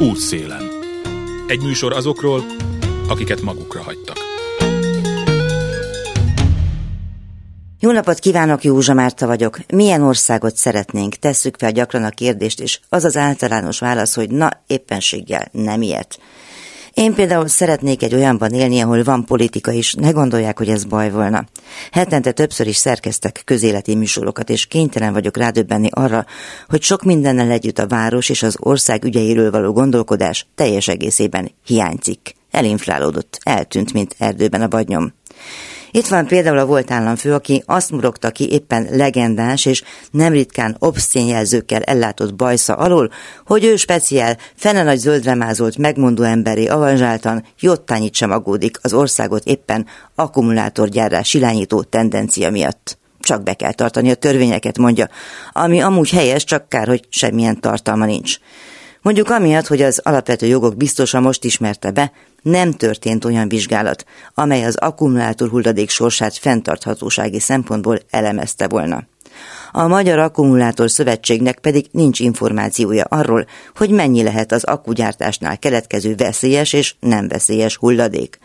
Útszélen. Egy műsor azokról, akiket magukra hagytak. Jó napot kívánok, Józsa Márta vagyok. Milyen országot szeretnénk? Tesszük fel gyakran a kérdést, és az az általános válasz, hogy na, éppenséggel nem ilyet. Én például szeretnék egy olyanban élni, ahol van politika is, ne gondolják, hogy ez baj volna. Hetente többször is szerkeztek közéleti műsorokat, és kénytelen vagyok rádöbbenni arra, hogy sok mindennel együtt a város és az ország ügyeiről való gondolkodás teljes egészében hiányzik. Elinflálódott, eltűnt, mint erdőben a vagynyom. Itt van például a volt államfő, aki azt murogta ki éppen legendás és nem ritkán obszén jelzőkkel ellátott bajsza alól, hogy ő speciál, fene nagy zöldre mázolt, megmondó emberé avanzsáltan, jottányit sem aggódik az országot éppen akkumulátorgyárrá silányító tendencia miatt csak be kell tartani a törvényeket, mondja, ami amúgy helyes, csak kár, hogy semmilyen tartalma nincs. Mondjuk amiatt, hogy az alapvető jogok biztosan most ismerte be, nem történt olyan vizsgálat, amely az akkumulátor hulladék sorsát fenntarthatósági szempontból elemezte volna. A Magyar Akkumulátor Szövetségnek pedig nincs információja arról, hogy mennyi lehet az akkugyártásnál keletkező veszélyes és nem veszélyes hulladék.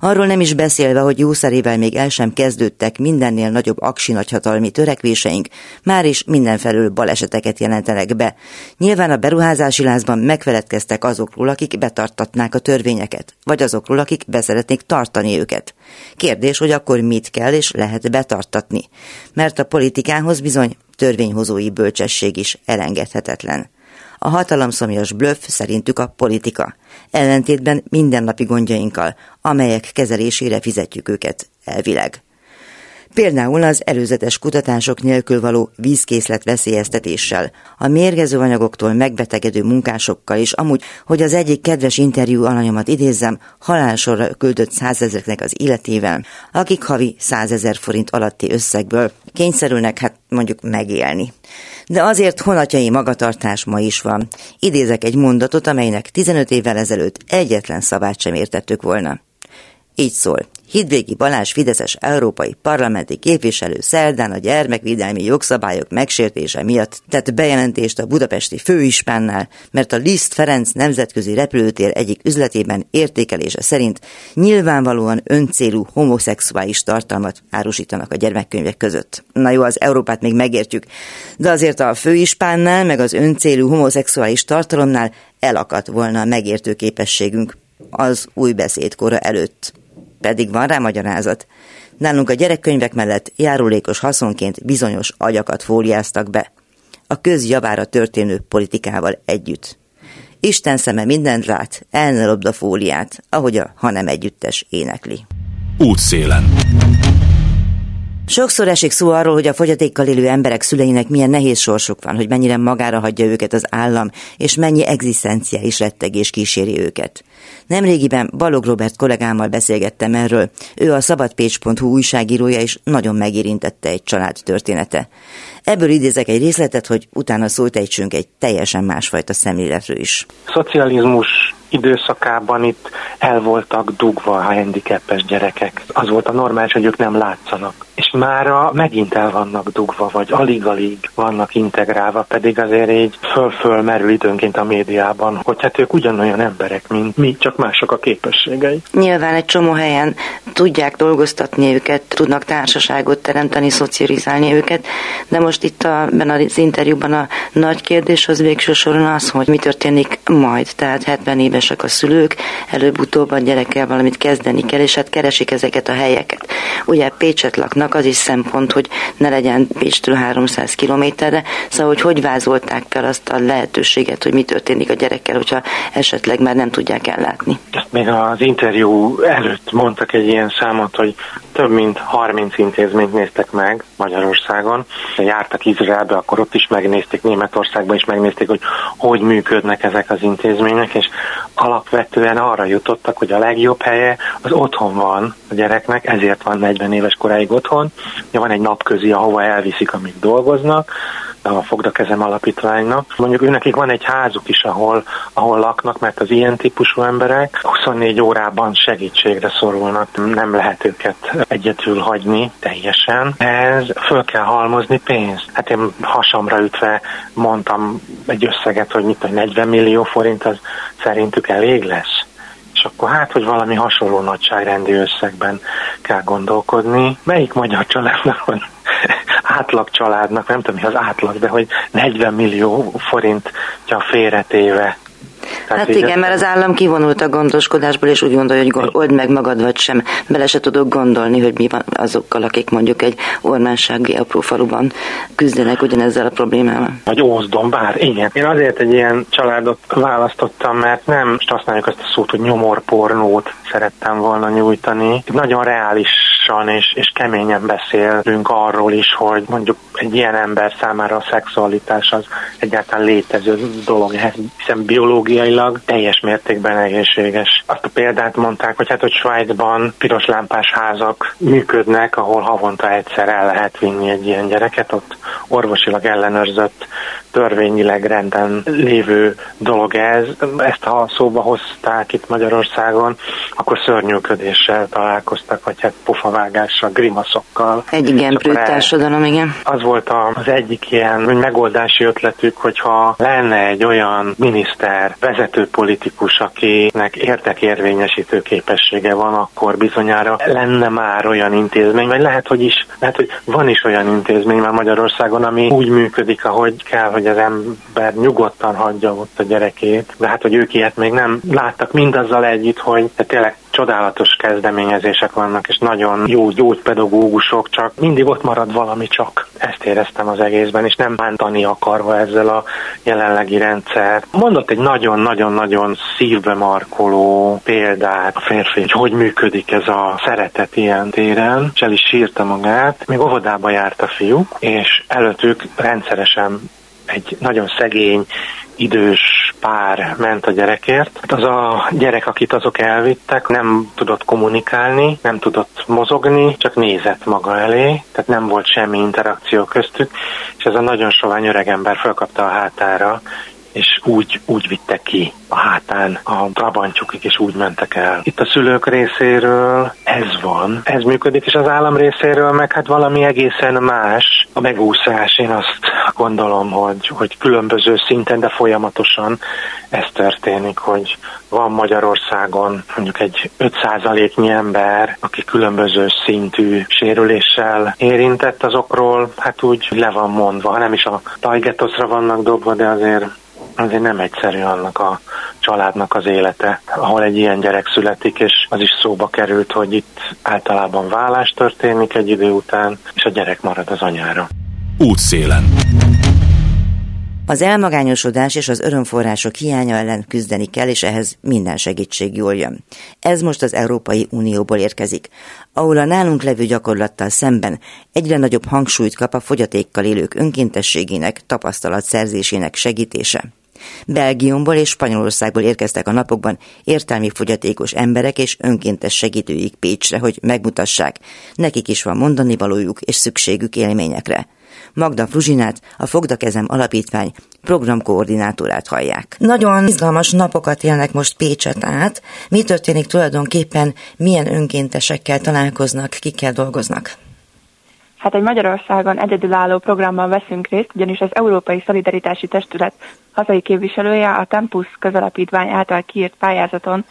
Arról nem is beszélve, hogy jószerével még el sem kezdődtek mindennél nagyobb aksi nagyhatalmi törekvéseink, már is mindenfelől baleseteket jelentenek be. Nyilván a beruházási lázban megfeledkeztek azokról, akik betartatnák a törvényeket, vagy azokról, akik beszeretnék tartani őket. Kérdés, hogy akkor mit kell és lehet betartatni. Mert a politikához bizony törvényhozói bölcsesség is elengedhetetlen. A hatalomszomjas blöff szerintük a politika, ellentétben mindennapi gondjainkkal, amelyek kezelésére fizetjük őket elvileg. Például az előzetes kutatások nélkül való vízkészlet veszélyeztetéssel, a mérgező anyagoktól megbetegedő munkásokkal is, amúgy, hogy az egyik kedves interjú alanyomat idézzem, halálsorra küldött százezreknek az életével, akik havi százezer forint alatti összegből kényszerülnek hát mondjuk megélni. De azért honatjai magatartás ma is van. Idézek egy mondatot, amelynek 15 évvel ezelőtt egyetlen szavát sem értettük volna. Így szól. Hidvégi Balázs Fideszes európai parlamenti képviselő szerdán a gyermekvédelmi jogszabályok megsértése miatt tett bejelentést a budapesti főispánnál, mert a Liszt Ferenc nemzetközi repülőtér egyik üzletében értékelése szerint nyilvánvalóan öncélú homoszexuális tartalmat árusítanak a gyermekkönyvek között. Na jó, az Európát még megértjük, de azért a főispánnál meg az öncélú homoszexuális tartalomnál elakadt volna a megértő képességünk az új beszédkora előtt pedig van rá magyarázat. Nálunk a gyerekkönyvek mellett járulékos haszonként bizonyos agyakat fóliáztak be. A közjavára történő politikával együtt. Isten szeme mindent lát, el ne a fóliát, ahogy a hanem együttes énekli. Útszélen. Sokszor esik szó arról, hogy a fogyatékkal élő emberek szüleinek milyen nehéz sorsuk van, hogy mennyire magára hagyja őket az állam, és mennyi egzisztenciális rettegés kíséri őket. Nemrégiben Balog Robert kollégámmal beszélgettem erről. Ő a szabadpécs.hu újságírója, és nagyon megérintette egy család története. Ebből idézek egy részletet, hogy utána szólt egysünk egy teljesen másfajta szemléletről is. Szocializmus időszakában itt el voltak dugva a handicapes gyerekek. Az volt a normális, hogy ők nem látszanak. És mára megint el vannak dugva, vagy alig-alig vannak integrálva, pedig azért így föl-föl merül időnként a médiában, hogy hát ők ugyanolyan emberek, mint mi, csak mások a képességei. Nyilván egy csomó helyen tudják dolgoztatni őket, tudnak társaságot teremteni, szocializálni őket, de most itt a, benne az interjúban a nagy kérdés az végső soron az, hogy mi történik majd. Tehát 70 évesek a szülők, előbb-utóbb a gyerekkel valamit kezdeni kell, és hát keresik ezeket a helyeket. Ugye Pécset laknak, az is szempont, hogy ne legyen Pécstől 300 kilométerre, szóval hogy hogy vázolták fel azt a lehetőséget, hogy mi történik a gyerekkel, hogyha esetleg már nem tudják ellátni. Még az interjú előtt mondtak egy ilyen számot, hogy több mint 30 intézményt néztek meg Magyarországon. Jártak Izraelbe, akkor ott is megnézték, Németországban is megnézték, hogy hogy működnek ezek az intézmények, és alapvetően arra jutottak, hogy a legjobb helye az otthon van a gyereknek, ezért van 40 éves koráig otthon. Van egy napközi, ahova elviszik, amíg dolgoznak, a Fogda Kezem Alapítványnak. Mondjuk őnekik van egy házuk is, ahol, ahol laknak, mert az ilyen típusú emberek 24 órában segítségre szorulnak, nem lehet őket egyetül hagyni teljesen. Ez föl kell halmozni pénzt. Hát én hasamra ütve mondtam egy összeget, hogy mit, hogy 40 millió forint az szerintük elég lesz és akkor hát, hogy valami hasonló nagyságrendi összegben kell gondolkodni. Melyik magyar családnak van átlag családnak, nem tudom mi az átlag, de hogy 40 millió forintja félretéve tehát hát igen, mert az állam kivonult a gondoskodásból, és úgy gondolja, hogy old meg magad, vagy sem. Bele se tudok gondolni, hogy mi van azokkal, akik mondjuk egy ormánsági apró faluban küzdenek ugyanezzel a problémával. Vagy Ózdon, bár igen. Én azért egy ilyen családot választottam, mert nem most használjuk azt a szót, hogy nyomorpornót szerettem volna nyújtani. Nagyon reálisan és, és keményen beszélünk arról is, hogy mondjuk egy ilyen ember számára a szexualitás az egyáltalán létező dolog, hiszen biológiailag teljes mértékben egészséges. Azt a példát mondták, hogy hát, hogy Svájcban piros lámpás házak működnek, ahol havonta egyszer el lehet vinni egy ilyen gyereket, ott orvosilag ellenőrzött törvényileg renden lévő dolog ez. Ezt ha szóba hozták itt Magyarországon, akkor szörnyűködéssel találkoztak, vagy hát pofavágással, grimaszokkal. Egy igen brüt társadalom, igen. Az volt az egyik ilyen megoldási ötletük, hogyha lenne egy olyan miniszter, vezető politikus, akinek érdekérvényesítő képessége van, akkor bizonyára lenne már olyan intézmény, vagy lehet, hogy is, lehet, hogy van is olyan intézmény már Magyarországon, ami úgy működik, ahogy kell, hogy az ember nyugodtan hagyja ott a gyerekét, de hát, hogy ők ilyet még nem láttak mindazzal együtt, hogy tényleg csodálatos kezdeményezések vannak, és nagyon jó gyógypedagógusok, csak mindig ott marad valami csak. Ezt éreztem az egészben, és nem bántani akarva ezzel a jelenlegi rendszer. Mondott egy nagyon-nagyon-nagyon szívbe markoló példát a férfi, hogy hogy működik ez a szeretet ilyen téren, és el is sírta magát. Még óvodába járt a fiú, és előttük rendszeresen egy nagyon szegény, idős pár ment a gyerekért. Az a gyerek, akit azok elvittek, nem tudott kommunikálni, nem tudott mozogni, csak nézett maga elé, tehát nem volt semmi interakció köztük, és ez a nagyon sovány öregember felkapta a hátára, és úgy, úgy vitte ki a hátán a trabantjukig, és úgy mentek el. Itt a szülők részéről ez van, ez működik, és az állam részéről meg hát valami egészen más. A megúszás, én azt gondolom, hogy, hogy különböző szinten, de folyamatosan ez történik, hogy van Magyarországon mondjuk egy 5%-nyi ember, aki különböző szintű sérüléssel érintett azokról, hát úgy le van mondva, nem is a tajgetoszra vannak dobva, de azért azért nem egyszerű annak a családnak az élete, ahol egy ilyen gyerek születik, és az is szóba került, hogy itt általában vállás történik egy idő után, és a gyerek marad az anyára. Útszélen. Az elmagányosodás és az örömforrások hiánya ellen küzdeni kell, és ehhez minden segítség jól jön. Ez most az Európai Unióból érkezik, ahol a nálunk levő gyakorlattal szemben egyre nagyobb hangsúlyt kap a fogyatékkal élők önkéntességének, tapasztalatszerzésének segítése. Belgiumból és Spanyolországból érkeztek a napokban értelmi fogyatékos emberek és önkéntes segítőik Pécsre, hogy megmutassák, nekik is van mondani valójuk és szükségük élményekre. Magda Fruzsinát, a Fogda Kezem Alapítvány programkoordinátorát hallják. Nagyon izgalmas napokat élnek most Pécset át. Mi történik tulajdonképpen, milyen önkéntesekkel találkoznak, kikkel dolgoznak? Hát egy Magyarországon egyedülálló programban veszünk részt, ugyanis az Európai Szolidaritási Testület hazai képviselője a Tempus közalapítvány által kiírt pályázaton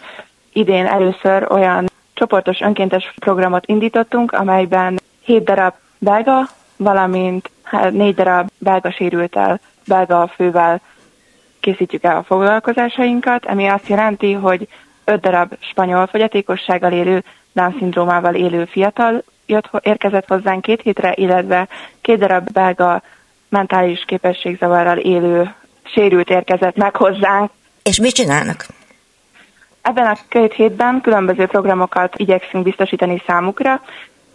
idén először olyan csoportos önkéntes programot indítottunk, amelyben 7 darab belga, valamint hát négy darab belga sérültel, belga fővel készítjük el a foglalkozásainkat, ami azt jelenti, hogy öt darab spanyol fogyatékossággal élő, Down-szindrómával élő fiatal jött, érkezett hozzánk két hétre, illetve két darab belga mentális képességzavarral élő sérült érkezett meg hozzánk. És mit csinálnak? Ebben a két hétben különböző programokat igyekszünk biztosítani számukra,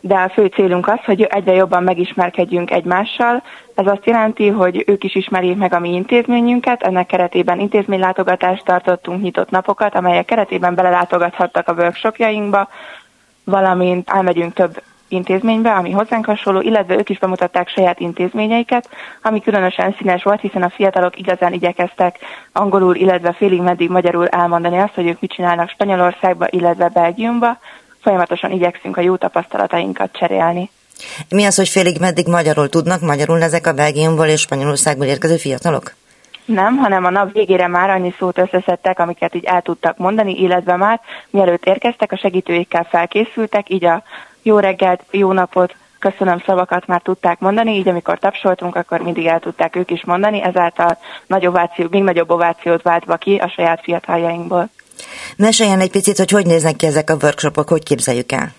de a fő célunk az, hogy egyre jobban megismerkedjünk egymással. Ez azt jelenti, hogy ők is ismerjék meg a mi intézményünket, ennek keretében intézménylátogatást tartottunk, nyitott napokat, amelyek keretében belelátogathattak a workshopjainkba, valamint elmegyünk több intézménybe, ami hozzánk hasonló, illetve ők is bemutatták saját intézményeiket, ami különösen színes volt, hiszen a fiatalok igazán igyekeztek angolul, illetve félig meddig magyarul elmondani azt, hogy ők mit csinálnak Spanyolországba, illetve Belgiumba, folyamatosan igyekszünk a jó tapasztalatainkat cserélni. Mi az, hogy félig meddig magyarul tudnak magyarul ezek a Belgiumból és Spanyolországból érkező fiatalok? Nem, hanem a nap végére már annyi szót összeszedtek, amiket így el tudtak mondani, illetve már mielőtt érkeztek, a segítőikkel felkészültek, így a jó reggelt, jó napot, köszönöm szavakat már tudták mondani, így amikor tapsoltunk, akkor mindig el tudták ők is mondani, ezáltal nagy ováció, még nagyobb ovációt váltva ki a saját fiataljainkból. Meséljen egy picit, hogy hogy néznek ki ezek a workshopok, hogy képzeljük el?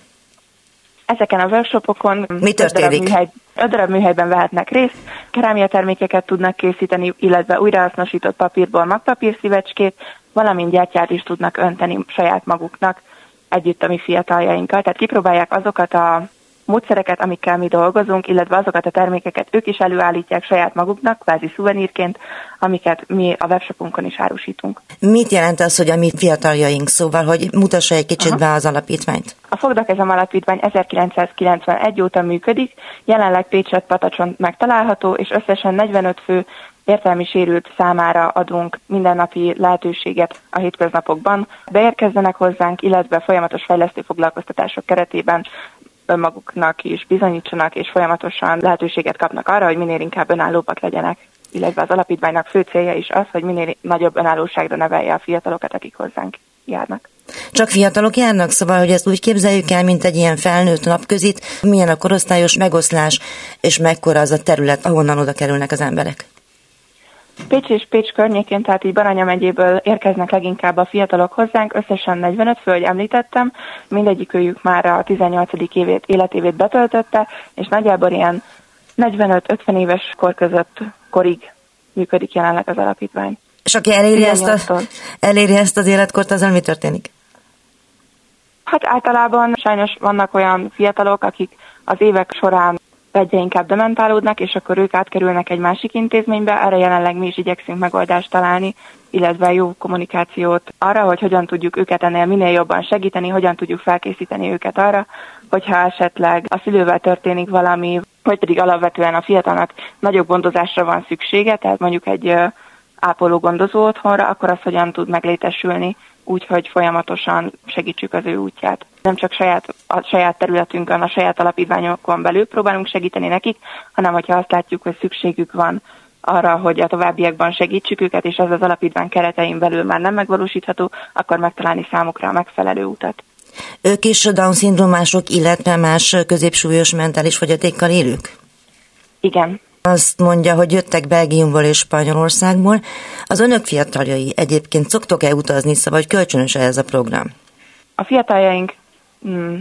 Ezeken a workshopokon Mi történik? Öt darab, öt darab műhelyben vehetnek részt, kerámia termékeket tudnak készíteni, illetve újrahasznosított papírból magpapír szívecskét, valamint gyertyát is tudnak önteni saját maguknak együtt a mi fiataljainkkal. Tehát kipróbálják azokat a módszereket, amikkel mi dolgozunk, illetve azokat a termékeket ők is előállítják saját maguknak, kvázi szuvenírként, amiket mi a webshopunkon is árusítunk. Mit jelent az, hogy a mi fiataljaink, szóval, hogy mutassa egy kicsit Aha. be az alapítványt? A Fogdakezem Alapítvány 1991 óta működik, jelenleg Pécset Patacson megtalálható, és összesen 45 fő értelmi sérült számára adunk mindennapi lehetőséget a hétköznapokban. Beérkezzenek hozzánk, illetve folyamatos fejlesztő foglalkoztatások keretében önmaguknak is bizonyítsanak, és folyamatosan lehetőséget kapnak arra, hogy minél inkább önállóbbak legyenek illetve az alapítványnak fő célja is az, hogy minél nagyobb önállóságra nevelje a fiatalokat, akik hozzánk járnak. Csak fiatalok járnak, szóval, hogy ezt úgy képzeljük el, mint egy ilyen felnőtt napközit, milyen a korosztályos megoszlás, és mekkora az a terület, ahonnan oda kerülnek az emberek. Pécs és Pécs környékén, tehát így Baranya megyéből érkeznek leginkább a fiatalok hozzánk, összesen 45 fő, hogy említettem, mindegyik őjük már a 18. évét, életévét betöltötte, és nagyjából ilyen 45-50 éves kor között korig működik jelenleg az alapítvány. És aki eléri ezt, a, eléri ezt az életkort, azzal mi történik? Hát általában sajnos vannak olyan fiatalok, akik az évek során egyre inkább dementálódnak, és akkor ők átkerülnek egy másik intézménybe. Erre jelenleg mi is igyekszünk megoldást találni, illetve jó kommunikációt arra, hogy hogyan tudjuk őket ennél minél jobban segíteni, hogyan tudjuk felkészíteni őket arra, hogyha esetleg a szülővel történik valami, vagy pedig alapvetően a fiatalnak nagyobb gondozásra van szüksége, tehát mondjuk egy ápoló gondozó otthonra, akkor az hogyan tud meglétesülni úgy, hogy folyamatosan segítsük az ő útját. Nem csak saját, a saját területünkön, a saját alapítványokon belül próbálunk segíteni nekik, hanem hogyha azt látjuk, hogy szükségük van arra, hogy a továbbiakban segítsük őket, és ez az alapítvány keretein belül már nem megvalósítható, akkor megtalálni számukra a megfelelő utat. Ők is Down-szindrómások, illetve más középsúlyos mentális fogyatékkal élők? Igen. Azt mondja, hogy jöttek Belgiumból és Spanyolországból. Az önök fiataljai egyébként szoktok-e utazni, szóval hogy kölcsönös -e ez a program? A fiataljaink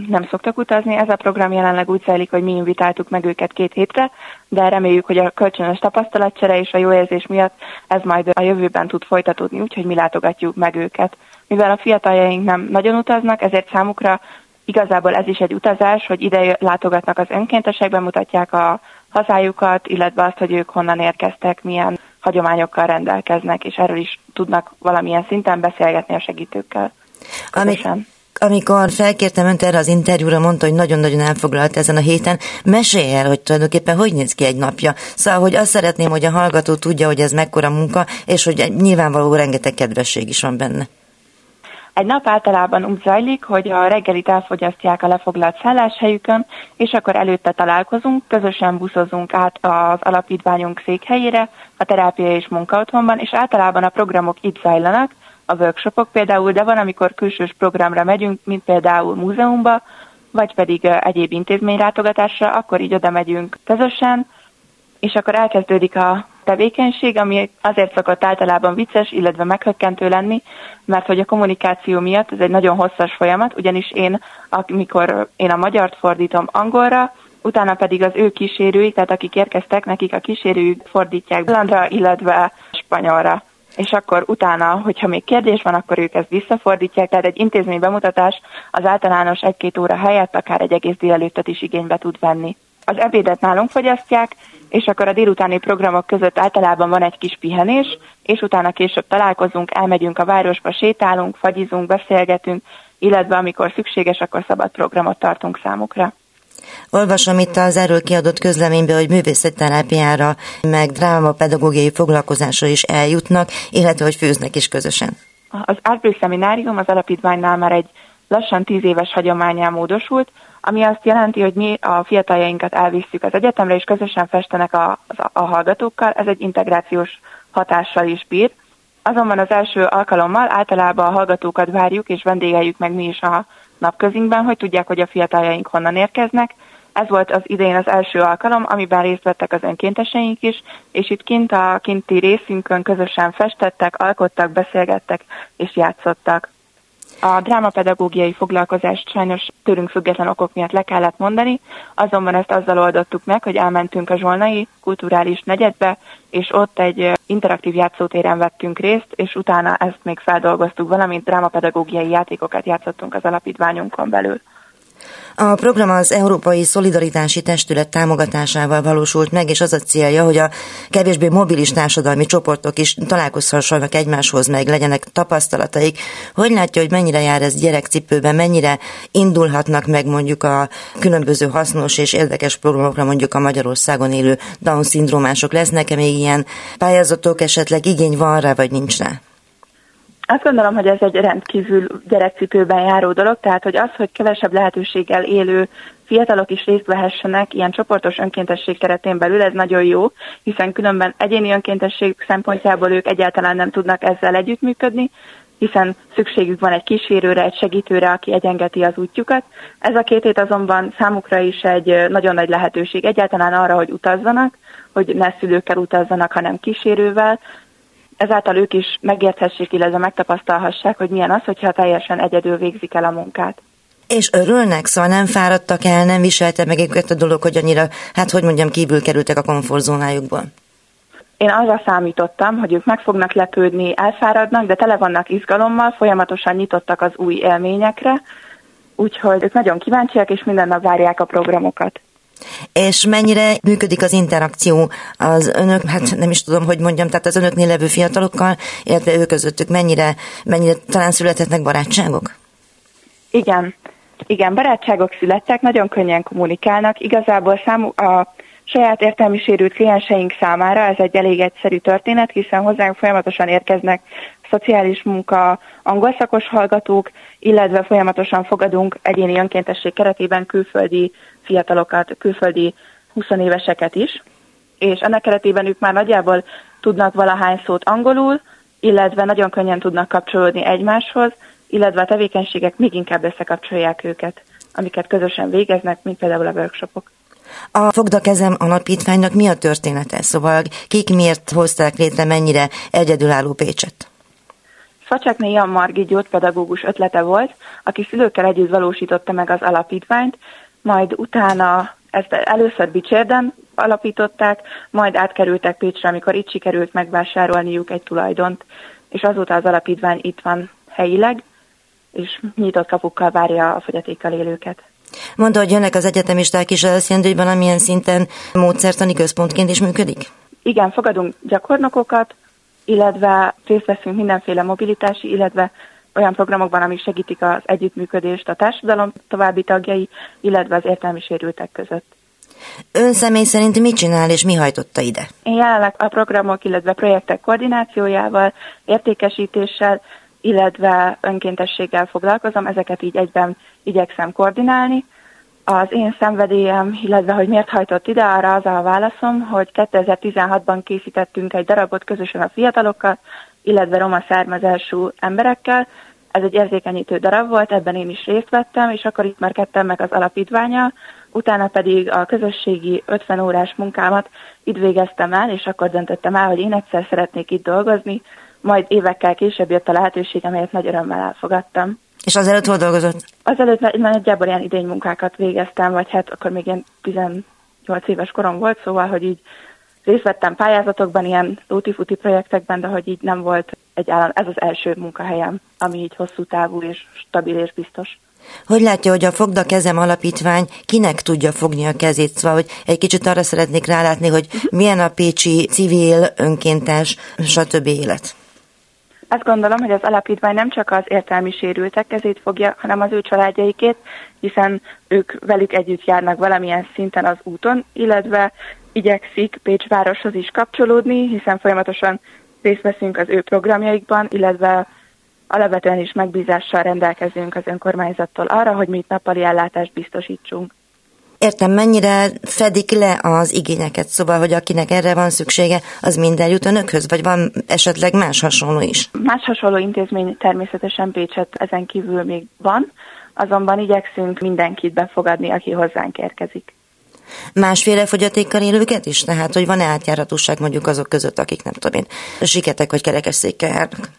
nem szoktak utazni. Ez a program jelenleg úgy zajlik, hogy mi invitáltuk meg őket két hétre, de reméljük, hogy a kölcsönös tapasztalatcsere és a jó érzés miatt ez majd a jövőben tud folytatódni, úgyhogy mi látogatjuk meg őket. Mivel a fiataljaink nem nagyon utaznak, ezért számukra igazából ez is egy utazás, hogy ide látogatnak az önkéntesek, bemutatják a hazájukat, illetve azt, hogy ők honnan érkeztek, milyen hagyományokkal rendelkeznek, és erről is tudnak valamilyen szinten beszélgetni a segítőkkel. Amik, amikor felkértem önt erre az interjúra, mondta, hogy nagyon-nagyon elfoglalt ezen a héten. Mesélj el, hogy tulajdonképpen hogy néz ki egy napja. Szóval, hogy azt szeretném, hogy a hallgató tudja, hogy ez mekkora munka, és hogy nyilvánvaló rengeteg kedvesség is van benne. Egy nap általában úgy zajlik, hogy a reggelit elfogyasztják a lefoglalt szálláshelyükön, és akkor előtte találkozunk, közösen buszozunk át az alapítványunk székhelyére, a terápia és munkaotthonban, és általában a programok itt zajlanak, a workshopok például, de van, amikor külsős programra megyünk, mint például múzeumba, vagy pedig egyéb intézményrátogatásra, akkor így oda megyünk közösen, és akkor elkezdődik a tevékenység, ami azért szokott általában vicces, illetve meghökkentő lenni, mert hogy a kommunikáció miatt ez egy nagyon hosszas folyamat, ugyanis én, amikor én a magyart fordítom angolra, utána pedig az ő kísérői, tehát akik érkeztek, nekik a kísérőjük fordítják hollandra, illetve spanyolra. És akkor utána, hogyha még kérdés van, akkor ők ezt visszafordítják, tehát egy intézmény bemutatás az általános egy-két óra helyett akár egy egész délelőttet is igénybe tud venni. Az ebédet nálunk fogyasztják, és akkor a délutáni programok között általában van egy kis pihenés, és utána később találkozunk, elmegyünk a városba, sétálunk, fagyizunk, beszélgetünk, illetve amikor szükséges, akkor szabad programot tartunk számukra. Olvasom itt az erről kiadott közleménybe, hogy művészetterápiára, meg drámapedagógiai foglalkozásra is eljutnak, illetve hogy főznek is közösen. Az Artbreak Szeminárium az alapítványnál már egy lassan tíz éves hagyományá módosult, ami azt jelenti, hogy mi a fiataljainkat elvisszük az egyetemre, és közösen festenek a, a, a hallgatókkal. Ez egy integrációs hatással is bír. Azonban az első alkalommal általában a hallgatókat várjuk és vendégeljük meg mi is a napközünkben, hogy tudják, hogy a fiataljaink honnan érkeznek. Ez volt az idén az első alkalom, amiben részt vettek az önkénteseink is, és itt kint a kinti részünkön közösen festettek, alkottak, beszélgettek és játszottak. A drámapedagógiai foglalkozást sajnos tőlünk független okok miatt le kellett mondani, azonban ezt azzal oldottuk meg, hogy elmentünk a Zsolnai kulturális negyedbe, és ott egy interaktív játszótéren vettünk részt, és utána ezt még feldolgoztuk, valamint drámapedagógiai játékokat játszottunk az alapítványunkon belül. A program az Európai Szolidaritási Testület támogatásával valósult meg, és az a célja, hogy a kevésbé mobilis társadalmi csoportok is találkozhassanak egymáshoz, meg legyenek tapasztalataik. Hogy látja, hogy mennyire jár ez gyerekcipőben, mennyire indulhatnak meg mondjuk a különböző hasznos és érdekes programokra mondjuk a Magyarországon élő Down-szindrómások? Lesznek-e még ilyen pályázatok, esetleg igény van rá, vagy nincs rá? Azt gondolom, hogy ez egy rendkívül gyerekcipőben járó dolog, tehát hogy az, hogy kevesebb lehetőséggel élő fiatalok is részt vehessenek ilyen csoportos önkéntesség keretén belül, ez nagyon jó, hiszen különben egyéni önkéntesség szempontjából ők egyáltalán nem tudnak ezzel együttműködni, hiszen szükségük van egy kísérőre, egy segítőre, aki egyengeti az útjukat. Ez a két hét azonban számukra is egy nagyon nagy lehetőség egyáltalán arra, hogy utazzanak, hogy ne szülőkkel utazzanak, hanem kísérővel, ezáltal ők is megérthessék, illetve megtapasztalhassák, hogy milyen az, hogyha teljesen egyedül végzik el a munkát. És örülnek, szóval nem fáradtak el, nem viselte meg őket a dolog, hogy annyira, hát hogy mondjam, kívül kerültek a komfortzónájukból. Én arra számítottam, hogy ők meg fognak lepődni, elfáradnak, de tele vannak izgalommal, folyamatosan nyitottak az új élményekre, úgyhogy ők nagyon kíváncsiak, és minden nap várják a programokat. És mennyire működik az interakció az önök, hát nem is tudom, hogy mondjam, tehát az önöknél levő fiatalokkal, illetve ők közöttük mennyire, mennyire talán születhetnek barátságok? Igen, igen, barátságok születtek, nagyon könnyen kommunikálnak. Igazából számú, a saját értelmi sérült klienseink számára ez egy elég egyszerű történet, hiszen hozzánk folyamatosan érkeznek szociális munka, angol szakos hallgatók, illetve folyamatosan fogadunk egyéni önkéntesség keretében külföldi fiatalokat, külföldi 20 éveseket is, és ennek keretében ők már nagyjából tudnak valahány szót angolul, illetve nagyon könnyen tudnak kapcsolódni egymáshoz, illetve a tevékenységek még inkább összekapcsolják őket, amiket közösen végeznek, mint például a workshopok. A Fogda Kezem alapítványnak mi a története? Szóval kik miért hozták létre, mennyire egyedülálló Pécset? Facsákné Jan Margit gyógypedagógus ötlete volt, aki szülőkkel együtt valósította meg az alapítványt, majd utána ezt először Bicsérden alapították, majd átkerültek Pécsre, amikor itt sikerült megvásárolniuk egy tulajdont, és azóta az alapítvány itt van helyileg, és nyitott kapukkal várja a fogyatékkal élőket. Mondta, hogy jönnek az egyetemisták is, az jelenti, hogy valamilyen szinten módszertani központként is működik? Igen, fogadunk gyakornokokat, illetve részt veszünk mindenféle mobilitási, illetve olyan programokban, amik segítik az együttműködést a társadalom további tagjai, illetve az értelmi sérültek között. Ön személy szerint mit csinál és mi hajtotta ide? Én jelenleg a programok, illetve projektek koordinációjával, értékesítéssel, illetve önkéntességgel foglalkozom, ezeket így egyben igyekszem koordinálni. Az én szenvedélyem, illetve hogy miért hajtott ide, arra az a válaszom, hogy 2016-ban készítettünk egy darabot közösen a fiatalokkal, illetve roma származású emberekkel. Ez egy érzékenyítő darab volt, ebben én is részt vettem, és akkor kettem meg az alapítványa, utána pedig a közösségi 50 órás munkámat itt végeztem el, és akkor döntöttem el, hogy én egyszer szeretnék itt dolgozni, majd évekkel később jött a lehetőség, amelyet nagy örömmel elfogadtam. És azelőtt hol dolgozott? Azelőtt nagyjából ilyen idénymunkákat végeztem, vagy hát akkor még ilyen 18 éves korom volt, szóval, hogy így részt vettem pályázatokban, ilyen lótifuti projektekben, de hogy így nem volt egy állam, ez az első munkahelyem, ami így hosszú távú és stabil és biztos. Hogy látja, hogy a Fogda Kezem alapítvány kinek tudja fogni a kezét? Szóval, hogy egy kicsit arra szeretnék rálátni, hogy milyen a pécsi civil, önkéntes, stb. élet. Azt gondolom, hogy az alapítvány nem csak az értelmi sérültek kezét fogja, hanem az ő családjaikét, hiszen ők velük együtt járnak valamilyen szinten az úton, illetve igyekszik Pécs városhoz is kapcsolódni, hiszen folyamatosan részt veszünk az ő programjaikban, illetve alapvetően is megbízással rendelkezünk az önkormányzattól arra, hogy mi itt nappali ellátást biztosítsunk. Értem, mennyire fedik le az igényeket, szóval, hogy akinek erre van szüksége, az minden jut önökhöz, vagy van esetleg más hasonló is? Más hasonló intézmény természetesen Pécset ezen kívül még van, azonban igyekszünk mindenkit befogadni, aki hozzánk érkezik. Másféle fogyatékkal élőket is? Tehát, hogy van-e átjáratóság mondjuk azok között, akik nem tudom én, siketek vagy kerekesszékkel járnak?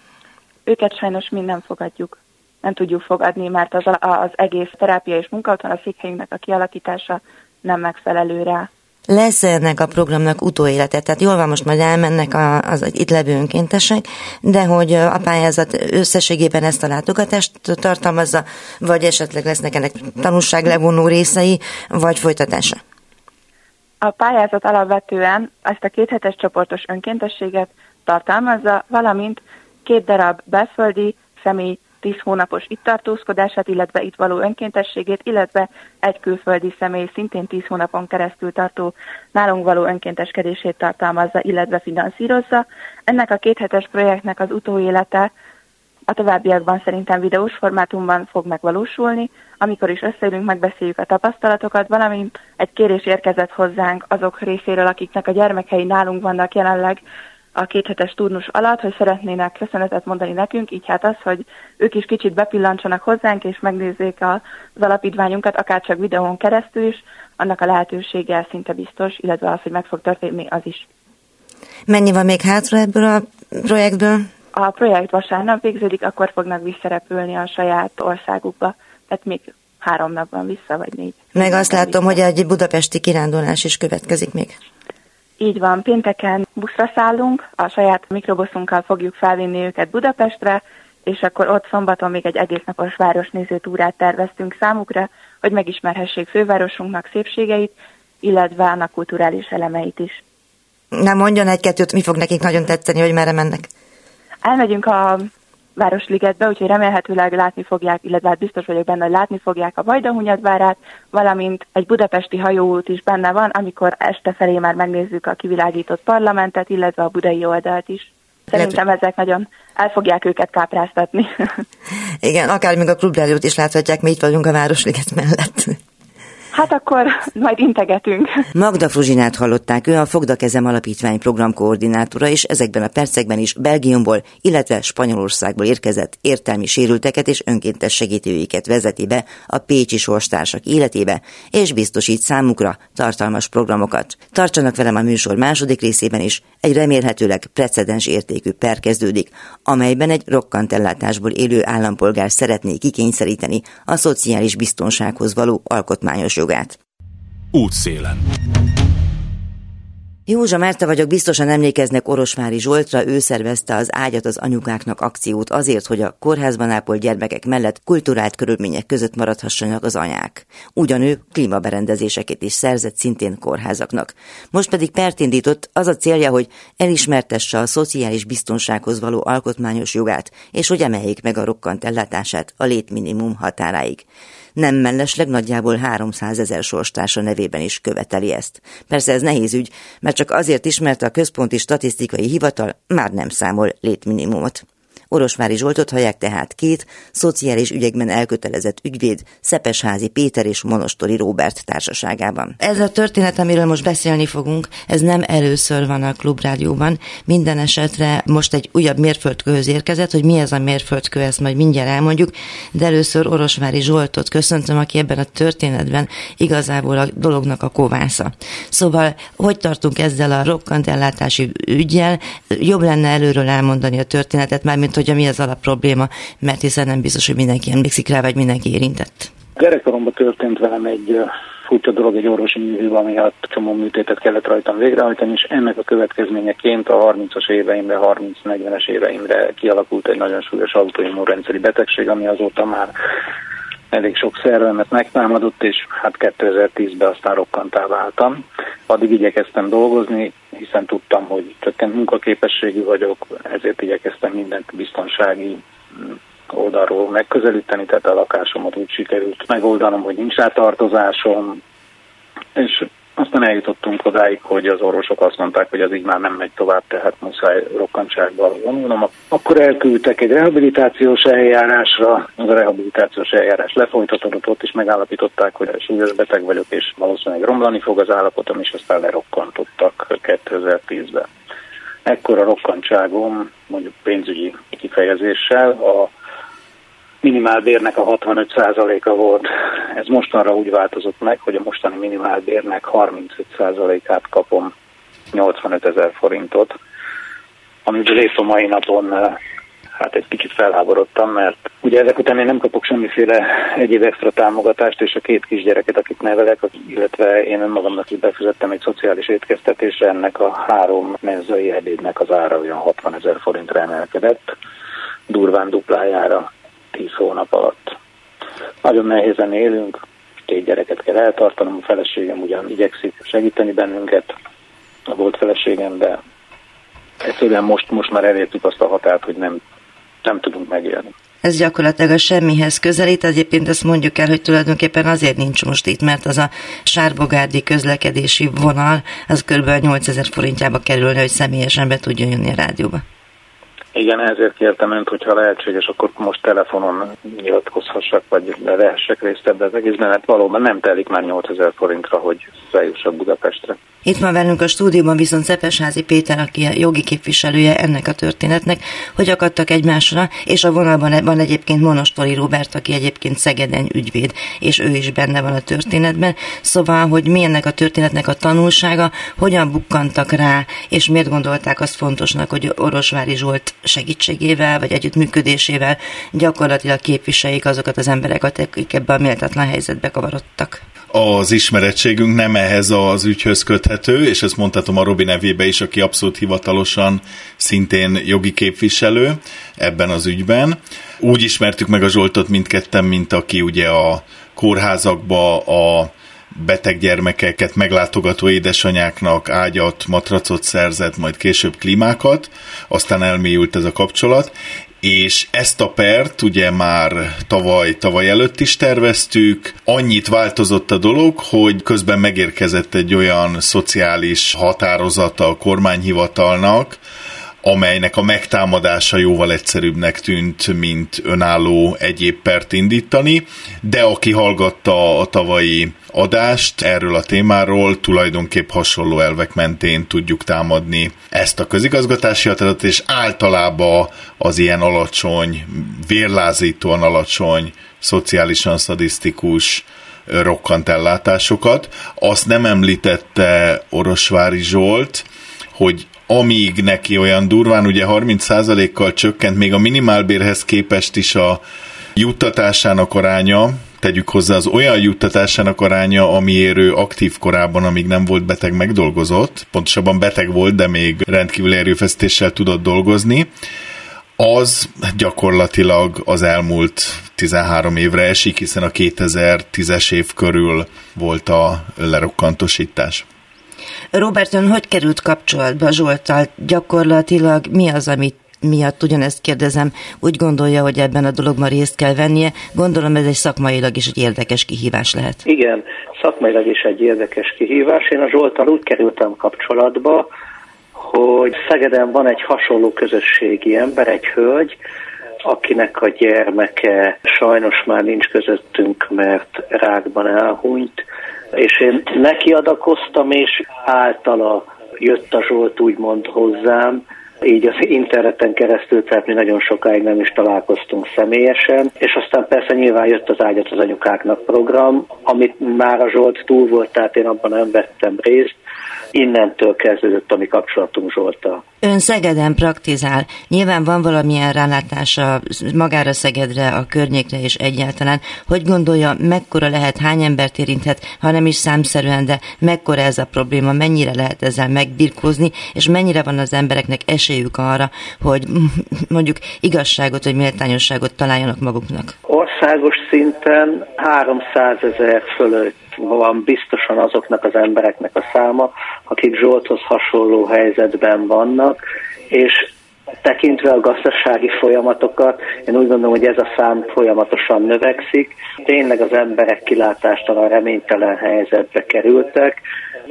Őket sajnos mi nem fogadjuk. Nem tudjuk fogadni, mert az, az egész terápia és munkaután a székhelyünknek a kialakítása nem megfelelő rá. Lesz ennek a programnak utóélete? Tehát jól van, most majd elmennek a, az itt levő önkéntesek, de hogy a pályázat összességében ezt a látogatást tartalmazza, vagy esetleg lesznek ennek tanulságlevonó részei, vagy folytatása? A pályázat alapvetően ezt a kéthetes csoportos önkéntességet tartalmazza, valamint két darab belföldi személy 10 hónapos itt tartózkodását, illetve itt való önkéntességét, illetve egy külföldi személy szintén 10 hónapon keresztül tartó nálunk való önkénteskedését tartalmazza, illetve finanszírozza. Ennek a kéthetes projektnek az utóélete a továbbiakban szerintem videós formátumban fog megvalósulni, amikor is összeülünk, megbeszéljük a tapasztalatokat, valamint egy kérés érkezett hozzánk azok részéről, akiknek a gyermekei nálunk vannak jelenleg, a kéthetes turnus alatt, hogy szeretnének köszönetet mondani nekünk, így hát az, hogy ők is kicsit bepillantsanak hozzánk, és megnézzék az alapítványunkat, akár csak videón keresztül is, annak a lehetősége szinte biztos, illetve az, hogy meg fog történni, az is. Mennyi van még hátra ebből a projektből? A projekt vasárnap végződik, akkor fognak visszarepülni a saját országukba, tehát még három nap van vissza, vagy négy. Meg azt látom, vissza. hogy egy budapesti kirándulás is következik még. Így van, pénteken buszra szállunk, a saját mikrobuszunkkal fogjuk felvinni őket Budapestre, és akkor ott szombaton még egy egész napos városnéző túrát terveztünk számukra, hogy megismerhessék fővárosunknak szépségeit, illetve annak kulturális elemeit is. Na mondjon egy-kettőt, mi fog nekik nagyon tetszeni, hogy merre mennek? Elmegyünk a Városligetbe, úgyhogy remélhetőleg látni fogják, illetve hát biztos vagyok benne, hogy látni fogják a Vajdahunyadvárát, valamint egy budapesti hajóút is benne van, amikor este felé már megnézzük a kivilágított parlamentet, illetve a budai oldalt is. Szerintem ezek nagyon el fogják őket kápráztatni. Igen, akár még a klubrádiót is láthatják, mi itt vagyunk a Városliget mellett. Hát akkor majd integetünk. Magda Fruzsinát hallották, ő a Fogda Kezem Alapítvány programkoordinátora, és ezekben a percekben is Belgiumból, illetve Spanyolországból érkezett értelmi sérülteket és önkéntes segítőiket vezeti be a Pécsi sorstársak életébe, és biztosít számukra tartalmas programokat. Tartsanak velem a műsor második részében is, egy remélhetőleg precedens értékű per kezdődik, amelyben egy rokkantellátásból élő állampolgár szeretné kikényszeríteni a szociális biztonsághoz való alkotmányos jogát. Útszélen. Józsa Márta vagyok, biztosan emlékeznek Orosvári Zsoltra, ő szervezte az Ágyat az anyukáknak akciót azért, hogy a kórházban ápolt gyermekek mellett kulturált körülmények között maradhassanak az anyák. Ugyanő klímaberendezéseket is szerzett szintén kórházaknak. Most pedig pert indított, az a célja, hogy elismertesse a szociális biztonsághoz való alkotmányos jogát, és hogy emeljék meg a rokkant ellátását a létminimum határáig nem mellesleg nagyjából 300 ezer sorstársa nevében is követeli ezt. Persze ez nehéz ügy, mert csak azért is, mert a Központi Statisztikai Hivatal már nem számol létminimumot. Orosvári Zsoltot hallják tehát két szociális ügyekben elkötelezett ügyvéd, Szepesházi Péter és Monostori Róbert társaságában. Ez a történet, amiről most beszélni fogunk, ez nem először van a Klubrádióban. Minden esetre most egy újabb mérföldkőhöz érkezett, hogy mi ez a mérföldkő, ezt majd mindjárt elmondjuk, de először Orosvári Zsoltot köszöntöm, aki ebben a történetben igazából a dolognak a kovásza. Szóval, hogy tartunk ezzel a rokkant ellátási ügyjel? Jobb lenne előről elmondani a történetet, mármint hogy mi az alap probléma, mert hiszen nem biztos, hogy mindenki emlékszik rá, vagy mindenki érintett. Gyerekkoromban történt velem egy furcsa dolog egy orvosi műhő, ami hát csomó műtétet kellett rajtam végrehajtani, és ennek a következményeként a 30-as éveimre, 30-40-es éveimre kialakult egy nagyon súlyos autoimmunrendszeri betegség, ami azóta már elég sok szervemet megtámadott, és hát 2010-ben aztán rokkantá váltam. Addig igyekeztem dolgozni, hiszen tudtam, hogy csökkent munkaképességű vagyok, ezért igyekeztem mindent biztonsági oldalról megközelíteni, tehát a lakásomat úgy sikerült megoldanom, hogy nincs rá tartozásom, és Aztán eljutottunk odáig, hogy az orvosok azt mondták, hogy az így már nem megy tovább, tehát muszáj rokkantságba vonulnom. Akkor elküldtek egy rehabilitációs eljárásra, az a rehabilitációs eljárás lefolytatódott, ott is megállapították, hogy súlyos beteg vagyok, és valószínűleg romlani fog az állapotom, és aztán lerokkantottak 2010-ben. Ekkor a rokkantságom, mondjuk pénzügyi kifejezéssel, a minimálbérnek a 65%-a volt. Ez mostanra úgy változott meg, hogy a mostani minimálbérnek 35%-át kapom 85 ezer forintot, amiből épp a mai napon eh, hát egy kicsit felháborodtam, mert ugye ezek után én nem kapok semmiféle egyéb extra támogatást, és a két kisgyereket, akit nevelek, illetve én önmagamnak is befizettem egy szociális étkeztetésre, ennek a három menzai ebédnek az ára olyan 60 ezer forintra emelkedett, durván duplájára 10 hónap alatt. Nagyon nehézen élünk, két gyereket kell eltartanom, a feleségem ugyan igyekszik segíteni bennünket, a volt feleségem, de egyszerűen most, most már elértük azt a határt, hogy nem, nem tudunk megélni. Ez gyakorlatilag a semmihez közelít, egyébként ezt mondjuk el, hogy tulajdonképpen azért nincs most itt, mert az a sárbogárdi közlekedési vonal, az kb. 8000 forintjába kerülne, hogy személyesen be tudjon jönni a rádióba. Igen, ezért kértem önt, hogyha lehetséges, akkor most telefonon nyilatkozhassak, vagy lehessek részt ebbe az egészben, mert valóban nem telik már 8000 forintra, hogy feljussak Budapestre. Itt van velünk a stúdióban viszont Szepesházi Péter, aki a jogi képviselője ennek a történetnek, hogy akadtak egymásra, és a vonalban van egyébként Monostori Robert, aki egyébként Szegeden ügyvéd, és ő is benne van a történetben. Szóval, hogy mi ennek a történetnek a tanulsága, hogyan bukkantak rá, és miért gondolták azt fontosnak, hogy Orosvári Zsolt segítségével, vagy együttműködésével gyakorlatilag képviseljék azokat az embereket, akik ebbe a méltatlan helyzetbe kavarodtak az ismerettségünk nem ehhez az ügyhöz köthető, és ezt mondhatom a Robi nevébe is, aki abszolút hivatalosan szintén jogi képviselő ebben az ügyben. Úgy ismertük meg a Zsoltot mindketten, mint aki ugye a kórházakba a beteg gyermekeket meglátogató édesanyáknak ágyat, matracot szerzett, majd később klímákat, aztán elmélyült ez a kapcsolat, és ezt a pert ugye már tavaly, tavaly előtt is terveztük. Annyit változott a dolog, hogy közben megérkezett egy olyan szociális határozata a kormányhivatalnak, amelynek a megtámadása jóval egyszerűbbnek tűnt, mint önálló egyéb pert indítani, de aki hallgatta a tavalyi adást erről a témáról, tulajdonképp hasonló elvek mentén tudjuk támadni ezt a közigazgatási határozatot, és általában az ilyen alacsony, vérlázítóan alacsony, szociálisan szadisztikus rokkant ellátásokat. Azt nem említette Orosvári Zsolt, hogy amíg neki olyan durván, ugye 30%-kal csökkent, még a minimálbérhez képest is a juttatásának aránya, tegyük hozzá az olyan juttatásának aránya, amiért ő aktív korában, amíg nem volt beteg, megdolgozott, pontosabban beteg volt, de még rendkívül erőfeszítéssel tudott dolgozni, az gyakorlatilag az elmúlt 13 évre esik, hiszen a 2010-es év körül volt a lerokkantosítás. Robert, ön hogy került kapcsolatba Zsoltal? Gyakorlatilag mi az, amit miatt ugyanezt kérdezem, úgy gondolja, hogy ebben a dologban részt kell vennie. Gondolom ez egy szakmailag is egy érdekes kihívás lehet. Igen, szakmailag is egy érdekes kihívás. Én a Zsoltal úgy kerültem kapcsolatba, hogy Szegeden van egy hasonló közösségi ember, egy hölgy, akinek a gyermeke sajnos már nincs közöttünk, mert rákban elhunyt, és én neki és általa jött a Zsolt úgymond hozzám, így az interneten keresztül, tehát mi nagyon sokáig nem is találkoztunk személyesen, és aztán persze nyilván jött az ágyat az anyukáknak program, amit már a Zsolt túl volt, tehát én abban nem vettem részt, innentől kezdődött a mi kapcsolatunk Zsolta. Ön Szegeden praktizál. Nyilván van valamilyen rálátása magára Szegedre, a környékre és egyáltalán. Hogy gondolja, mekkora lehet, hány embert érinthet, ha nem is számszerűen, de mekkora ez a probléma, mennyire lehet ezzel megbirkózni, és mennyire van az embereknek esélyük arra, hogy mondjuk igazságot vagy méltányosságot találjanak maguknak? Országos szinten 300 ezer fölött van biztosan azoknak az embereknek a száma, akik Zsolthoz hasonló helyzetben vannak, és tekintve a gazdasági folyamatokat, én úgy gondolom, hogy ez a szám folyamatosan növekszik. Tényleg az emberek kilátástalan, reménytelen helyzetbe kerültek.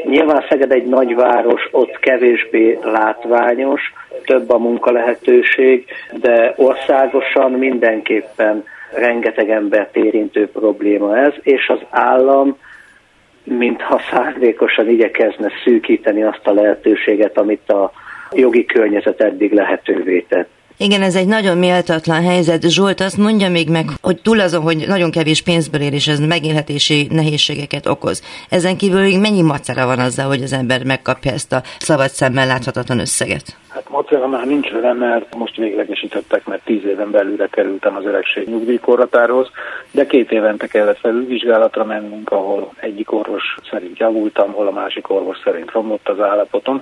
Nyilván Szeged egy nagyváros, ott kevésbé látványos, több a munkalehetőség, de országosan mindenképpen rengeteg embert érintő probléma ez, és az állam mintha szándékosan igyekezne szűkíteni azt a lehetőséget, amit a jogi környezet eddig lehetővé tett. Igen, ez egy nagyon méltatlan helyzet. Zsolt azt mondja még meg, hogy túl azon, hogy nagyon kevés pénzből ér, és ez megélhetési nehézségeket okoz. Ezen kívül mennyi macera van azzal, hogy az ember megkapja ezt a szabad szemmel láthatatlan összeget? Hát macera már nincs vele, mert most véglegesítettek, mert tíz éven belülre kerültem az öregség nyugdíjkorhatához, de két évente kellett felülvizsgálatra mennünk, ahol egyik orvos szerint javultam, hol a másik orvos szerint romlott az állapotom,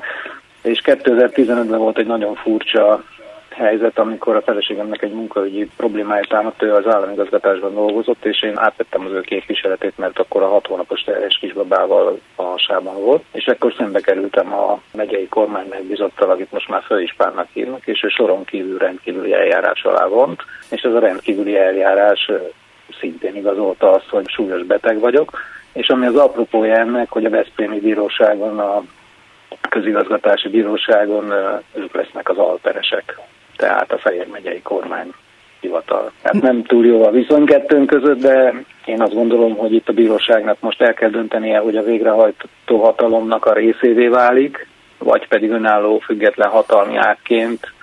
és 2015-ben volt egy nagyon furcsa helyzet, amikor a feleségemnek egy munkaügyi problémája támadt, ő az államigazgatásban dolgozott, és én átvettem az ő képviseletét, mert akkor a hat hónapos terhes kisbabával a hasában volt, és akkor szembe kerültem a megyei kormány megbizottal, akit most már főispánnak hívnak, és ő soron kívül rendkívüli eljárás alá vont, és ez a rendkívüli eljárás szintén igazolta azt, hogy súlyos beteg vagyok, és ami az apropója ennek, hogy a Veszprémi Bíróságon a közigazgatási bíróságon ők lesznek az alperesek, tehát a Fejér megyei kormány hivatal. Hát nem túl jó a viszony kettőnk között, de én azt gondolom, hogy itt a bíróságnak most el kell döntenie, hogy a végrehajtó hatalomnak a részévé válik, vagy pedig önálló független hatalmi ágként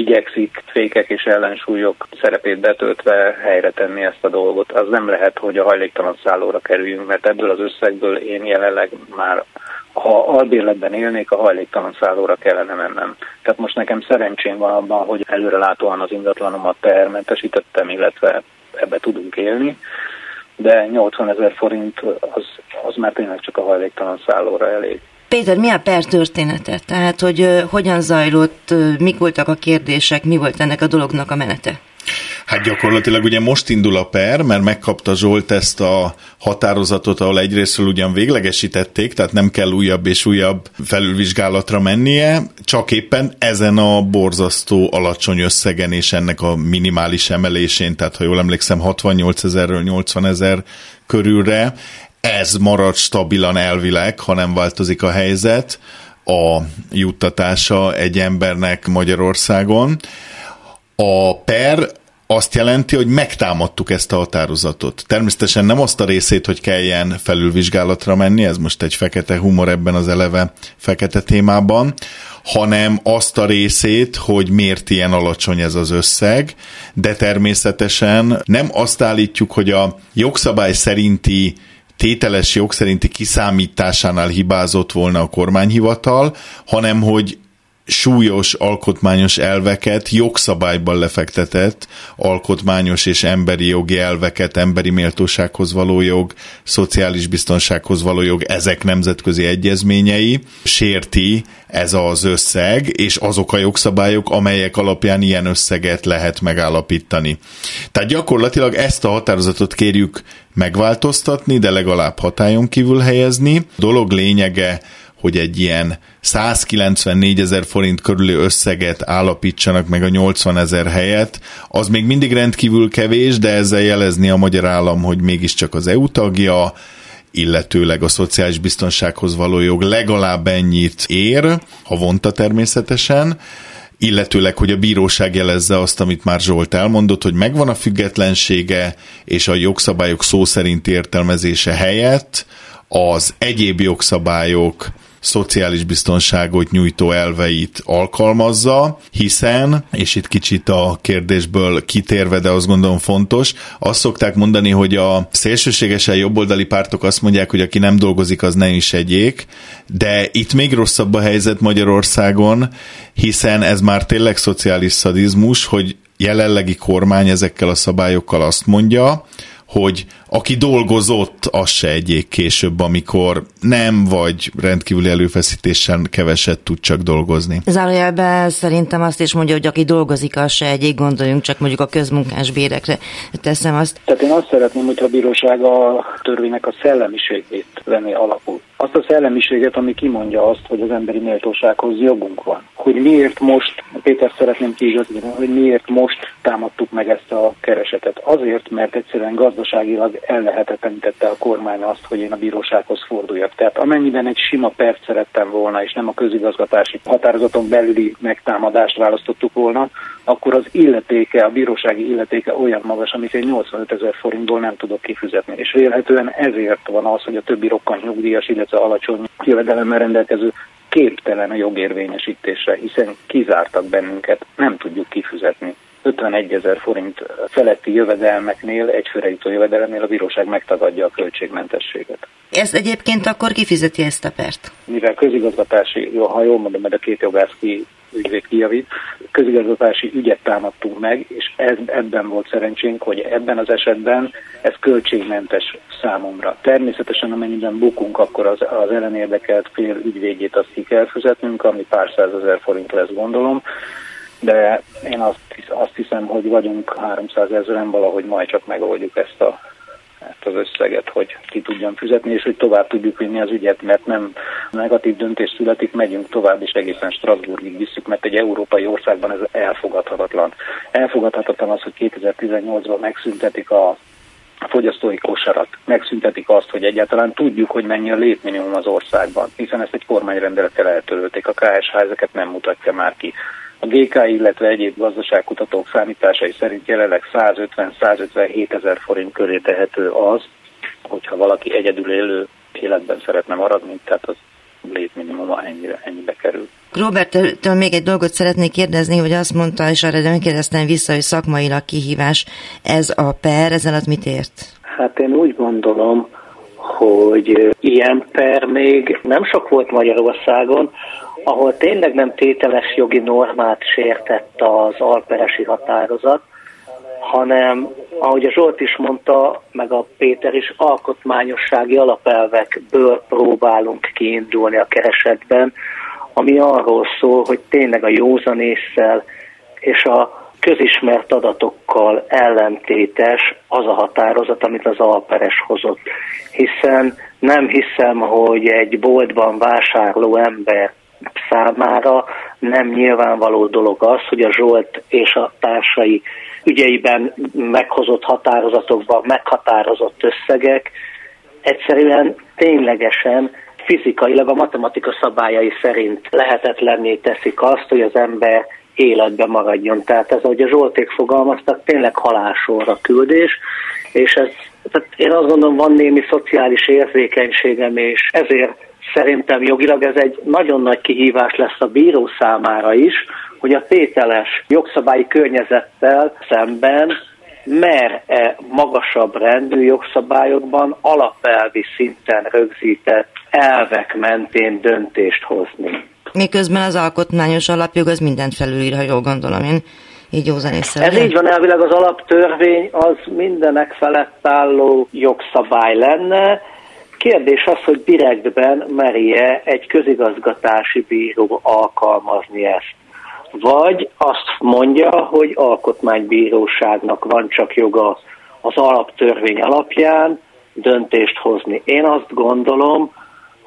igyekszik fékek és ellensúlyok szerepét betöltve helyre tenni ezt a dolgot. Az nem lehet, hogy a hajléktalan szállóra kerüljünk, mert ebből az összegből én jelenleg már ha albérletben élnék, a hajléktalan szállóra kellene mennem. Tehát most nekem szerencsém van abban, hogy előrelátóan az ingatlanomat tehermentesítettem, illetve ebbe tudunk élni, de 80 ezer forint az, az már tényleg csak a hajléktalan szállóra elég. Péter, mi a per története? Tehát, hogy hogyan zajlott, mik voltak a kérdések, mi volt ennek a dolognak a menete? Hát gyakorlatilag ugye most indul a per, mert megkapta Zsolt ezt a határozatot, ahol egyrésztről ugyan véglegesítették, tehát nem kell újabb és újabb felülvizsgálatra mennie, csak éppen ezen a borzasztó alacsony összegen és ennek a minimális emelésén, tehát ha jól emlékszem 68 ezerről 80 ezer körülre, ez marad stabilan elvileg, ha nem változik a helyzet, a juttatása egy embernek Magyarországon. A per azt jelenti, hogy megtámadtuk ezt a határozatot. Természetesen nem azt a részét, hogy kelljen felülvizsgálatra menni, ez most egy fekete humor ebben az eleve fekete témában, hanem azt a részét, hogy miért ilyen alacsony ez az összeg, de természetesen nem azt állítjuk, hogy a jogszabály szerinti tételes jog szerinti kiszámításánál hibázott volna a kormányhivatal, hanem hogy súlyos alkotmányos elveket, jogszabályban lefektetett alkotmányos és emberi jogi elveket, emberi méltósághoz való jog, szociális biztonsághoz való jog, ezek nemzetközi egyezményei, sérti ez az összeg, és azok a jogszabályok, amelyek alapján ilyen összeget lehet megállapítani. Tehát gyakorlatilag ezt a határozatot kérjük megváltoztatni, de legalább hatályon kívül helyezni. A dolog lényege hogy egy ilyen 194 ezer forint körüli összeget állapítsanak meg a 80 ezer helyet, az még mindig rendkívül kevés, de ezzel jelezni a magyar állam, hogy mégiscsak az EU tagja, illetőleg a szociális biztonsághoz való jog legalább ennyit ér, vonta természetesen, illetőleg, hogy a bíróság jelezze azt, amit már Zsolt elmondott, hogy megvan a függetlensége és a jogszabályok szó szerint értelmezése helyett az egyéb jogszabályok szociális biztonságot nyújtó elveit alkalmazza, hiszen, és itt kicsit a kérdésből kitérve, de azt gondolom fontos, azt szokták mondani, hogy a szélsőségesen jobboldali pártok azt mondják, hogy aki nem dolgozik, az ne is egyék, de itt még rosszabb a helyzet Magyarországon, hiszen ez már tényleg szociális szadizmus, hogy jelenlegi kormány ezekkel a szabályokkal azt mondja, hogy aki dolgozott, az se egyék később, amikor nem, vagy rendkívüli előfeszítésen keveset tud csak dolgozni. Zárójelben szerintem azt is mondja, hogy aki dolgozik, az se egyék, gondoljunk csak mondjuk a közmunkás bérekre. Teszem azt. Tehát én azt szeretném, hogyha a bíróság a törvénynek a szellemiségét venni alapul. Azt a szellemiséget, ami kimondja azt, hogy az emberi méltósághoz jogunk van. Hogy miért most, Péter szeretném kiigazítani, hogy miért most támadtuk meg ezt a keresetet. Azért, mert egyszerűen gazdaságilag ellehetetlenítette a kormány azt, hogy én a bírósághoz forduljak. Tehát amennyiben egy sima perc szerettem volna, és nem a közigazgatási határozaton belüli megtámadást választottuk volna, akkor az illetéke, a bírósági illetéke olyan magas, amit én 85 ezer forintból nem tudok kifizetni. És vélhetően ezért van az, hogy a többi rokkant nyugdíjas, illetve alacsony jövedelemmel rendelkező képtelen a jogérvényesítésre, hiszen kizártak bennünket, nem tudjuk kifizetni. 51 ezer forint feletti jövedelmeknél, egyfőre jutó jövedelemnél a bíróság megtagadja a költségmentességet. Ez egyébként akkor kifizeti ezt a pert? Mivel közigazgatási, ha jól mondom, mert a két jogász ki ügyvéd kijavít, közigazgatási ügyet támadtunk meg, és ez, ebben volt szerencsénk, hogy ebben az esetben ez költségmentes számomra. Természetesen amennyiben bukunk, akkor az, az ellenérdekelt fél ügyvédjét azt ki kell fizetnünk, ami pár százezer forint lesz gondolom, de én azt, azt hiszem, hogy vagyunk 300 ezeren, valahogy majd csak megoldjuk ezt a ezt az összeget, hogy ki tudjam fizetni, és hogy tovább tudjuk vinni az ügyet, mert nem negatív döntés születik, megyünk tovább, és egészen Strasbourgig visszük, mert egy európai országban ez elfogadhatatlan. Elfogadhatatlan az, hogy 2018-ban megszüntetik a a fogyasztói kosarat, megszüntetik azt, hogy egyáltalán tudjuk, hogy mennyi a létminimum az országban, hiszen ezt egy kormányrendelettel eltörölték, a KSH ezeket nem mutatja már ki. A GK, illetve egyéb gazdaságkutatók számításai szerint jelenleg 150-157 ezer forint köré tehető az, hogyha valaki egyedül élő életben szeretne maradni, tehát az létminimuma ennyire, ennyibe kerül. Robert, még egy dolgot szeretnék kérdezni, hogy azt mondta, és arra nem kérdeztem vissza, hogy szakmailag kihívás ez a per, ezen az mit ért? Hát én úgy gondolom, hogy ilyen per még nem sok volt Magyarországon, ahol tényleg nem tételes jogi normát sértett az alperesi határozat, hanem, ahogy a Zsolt is mondta, meg a Péter is, alkotmányossági alapelvekből próbálunk kiindulni a keresetben, ami arról szól, hogy tényleg a józanésszel és a közismert adatokkal ellentétes az a határozat, amit az Alperes hozott. Hiszen nem hiszem, hogy egy boltban vásárló ember számára nem nyilvánvaló dolog az, hogy a Zsolt és a társai ügyeiben meghozott határozatokban meghatározott összegek egyszerűen ténylegesen fizikailag a matematika szabályai szerint lehetetlenné teszik azt, hogy az ember életbe maradjon. Tehát ez, ahogy a Zsolték fogalmaztak, tényleg halálsorra küldés, és ez, tehát én azt gondolom, van némi szociális érzékenységem, és ezért szerintem jogilag ez egy nagyon nagy kihívás lesz a bíró számára is, hogy a tételes jogszabályi környezettel szemben mer-e magasabb rendű jogszabályokban alapelvi szinten rögzített elvek mentén döntést hozni. Miközben az alkotmányos alapjog az mindent felülír, ha jól gondolom én. Így józan Ez így van, elvileg az alaptörvény az mindenek felett álló jogszabály lenne, Kérdés az, hogy direktben merje egy közigazgatási bíró alkalmazni ezt. Vagy azt mondja, hogy alkotmánybíróságnak van csak joga az alaptörvény alapján döntést hozni. Én azt gondolom,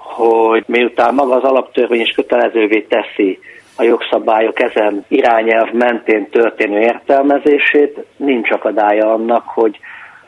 hogy miután maga az alaptörvény is kötelezővé teszi a jogszabályok ezen irányelv mentén történő értelmezését, nincs akadálya annak, hogy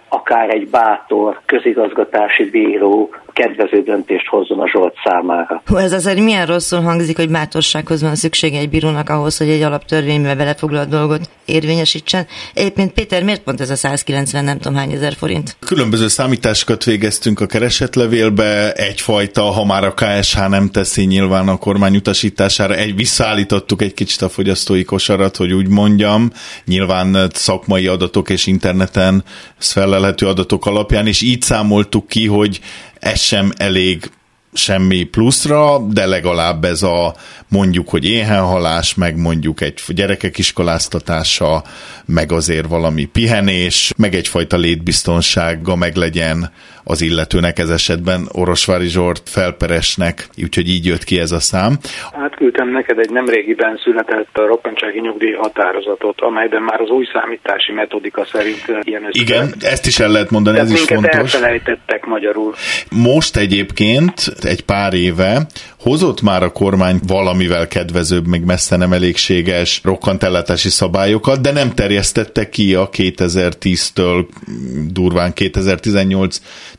akár egy bátor közigazgatási bíró kedvező döntést hozzon a Zsolt számára. Hú, ez azért milyen rosszul hangzik, hogy bátorsághoz van szüksége egy bírónak ahhoz, hogy egy alaptörvénybe belefoglalt dolgot érvényesítsen. Egyébként Péter, miért pont ez a 190 nem tudom hány ezer forint? Különböző számításokat végeztünk a keresetlevélbe, egyfajta, ha már a KSH nem teszi nyilván a kormány utasítására, egy, visszaállítottuk egy kicsit a fogyasztói kosarat, hogy úgy mondjam, nyilván szakmai adatok és interneten felelhető adatok alapján, és így számoltuk ki, hogy ez sem elég semmi pluszra, de legalább ez a mondjuk, hogy éhenhalás, meg mondjuk egy gyerekek iskoláztatása, meg azért valami pihenés, meg egyfajta létbiztonsága meg legyen az illetőnek, ez esetben Orosvári Zsort felperesnek, úgyhogy így jött ki ez a szám. Átküldtem neked egy nemrégiben született a rokkantsági nyugdíj határozatot, amelyben már az új számítási metodika szerint ilyen össze. Igen, ezt is el lehet mondani, Tehát ez is fontos. elfelejtettek magyarul. Most egyébként egy pár éve hozott már a kormány valamivel kedvezőbb, még messze nem elégséges rokkantellátási szabályokat, de nem terjesztette ki a 2010-től durván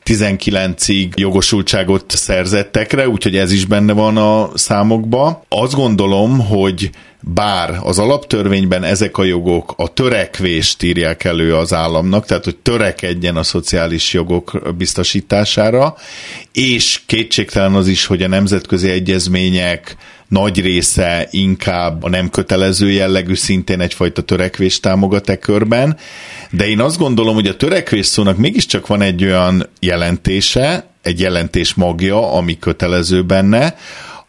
2018-19-ig jogosultságot szerzettekre, úgyhogy ez is benne van a számokba. Azt gondolom, hogy bár az alaptörvényben ezek a jogok a törekvést írják elő az államnak, tehát hogy törekedjen a szociális jogok biztosítására, és kétségtelen az is, hogy a nemzetközi egyezmények nagy része inkább a nem kötelező jellegű, szintén egyfajta törekvés támogat e körben, de én azt gondolom, hogy a törekvés szónak mégiscsak van egy olyan jelentése, egy jelentés magja, ami kötelező benne,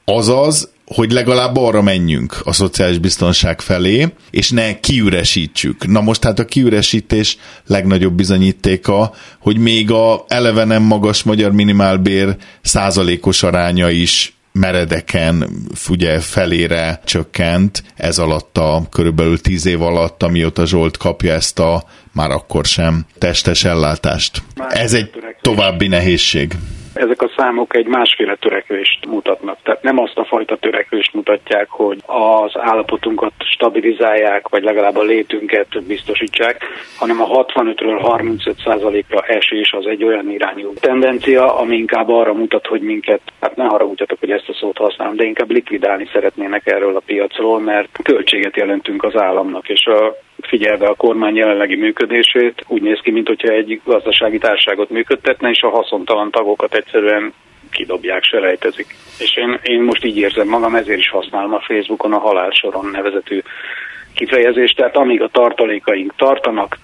azaz hogy legalább arra menjünk a szociális biztonság felé, és ne kiüresítsük. Na most hát a kiüresítés legnagyobb bizonyítéka, hogy még a eleve nem magas magyar minimálbér százalékos aránya is meredeken ugye felére csökkent ez alatt a körülbelül tíz év alatt, amióta Zsolt kapja ezt a már akkor sem testes ellátást. Ez egy további nehézség ezek a számok egy másféle törekvést mutatnak. Tehát nem azt a fajta törekvést mutatják, hogy az állapotunkat stabilizálják, vagy legalább a létünket biztosítsák, hanem a 65-ről 35% ra esés az egy olyan irányú tendencia, ami inkább arra mutat, hogy minket, hát ne haragudjatok, hogy ezt a szót használom, de inkább likvidálni szeretnének erről a piacról, mert költséget jelentünk az államnak, és a figyelve a kormány jelenlegi működését, úgy néz ki, mintha egy gazdasági társaságot működtetne, és a haszontalan tagokat egyszerűen kidobják, selejtezik. És én, én most így érzem magam, ezért is használom a Facebookon a halálsoron nevezetű kifejezést, tehát amíg a tartalékaink tartanak,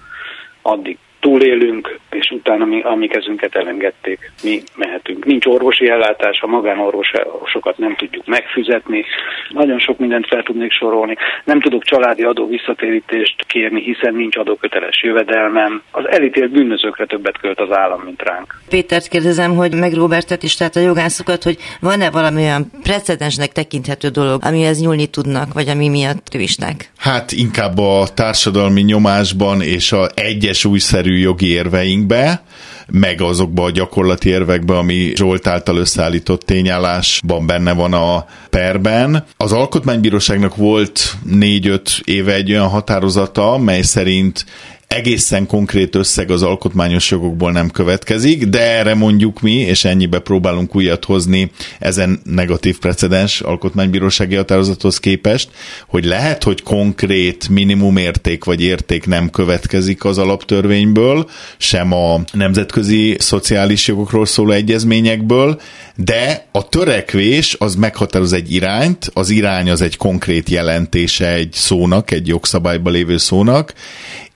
addig túlélünk, és utána mi a mi kezünket elengedték, mi mehetünk. Nincs orvosi ellátás, a magánorvosokat nem tudjuk megfizetni, nagyon sok mindent fel tudnék sorolni. Nem tudok családi adó visszatérítést kérni, hiszen nincs adóköteles jövedelmem. Az elítélt bűnözőkre többet költ az állam, mint ránk. Pétert kérdezem, hogy meg Robertet is, tehát a jogászokat, hogy van-e valami olyan precedensnek tekinthető dolog, amihez nyúlni tudnak, vagy ami miatt visnek? Hát inkább a társadalmi nyomásban és a egyes újszerű egyszerű jogi érveinkbe, meg azokba a gyakorlati érvekbe, ami Zsolt által összeállított tényállásban benne van a perben. Az Alkotmánybíróságnak volt négy-öt éve egy olyan határozata, mely szerint egészen konkrét összeg az alkotmányos jogokból nem következik, de erre mondjuk mi, és ennyibe próbálunk újat hozni ezen negatív precedens alkotmánybírósági határozathoz képest, hogy lehet, hogy konkrét minimumérték vagy érték nem következik az alaptörvényből, sem a nemzetközi szociális jogokról szóló egyezményekből, de a törekvés az meghatároz egy irányt, az irány az egy konkrét jelentése egy szónak, egy jogszabályban lévő szónak,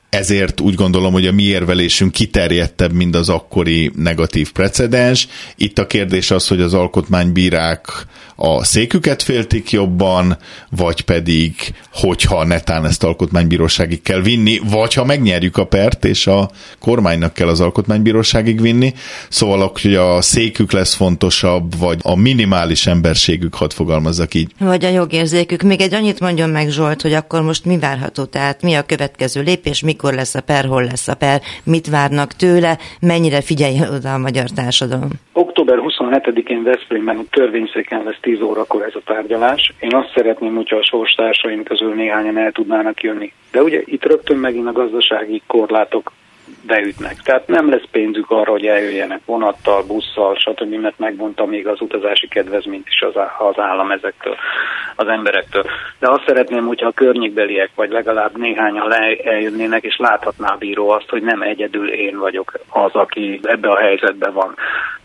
ezért úgy gondolom, hogy a mi érvelésünk kiterjedtebb, mint az akkori negatív precedens. Itt a kérdés az, hogy az alkotmánybírák a széküket féltik jobban, vagy pedig, hogyha netán ezt alkotmánybíróságig kell vinni, vagy ha megnyerjük a pert, és a kormánynak kell az alkotmánybíróságig vinni. Szóval, hogy a székük lesz fontosabb, vagy a minimális emberségük, hadd fogalmazzak így. Vagy a jogérzékük. Még egy annyit mondjon meg Zsolt, hogy akkor most mi várható, tehát mi a következő lépés, mikor lesz a per, hol lesz a per, mit várnak tőle, mennyire figyelj oda a magyar társadalom. Október 27-én Veszprémben törvényszéken lesz 10 órakor ez a tárgyalás. Én azt szeretném, hogyha a sorstársaim közül néhányan el tudnának jönni. De ugye itt rögtön megint a gazdasági korlátok beütnek. Tehát nem lesz pénzük arra, hogy eljöjjenek vonattal, busszal, stb., mert megmondta még az utazási kedvezményt is az, az állam ezektől, az emberektől. De azt szeretném, hogyha a környékbeliek, vagy legalább néhányan eljönnének, és láthatná a bíró azt, hogy nem egyedül én vagyok az, aki ebbe a helyzetben van.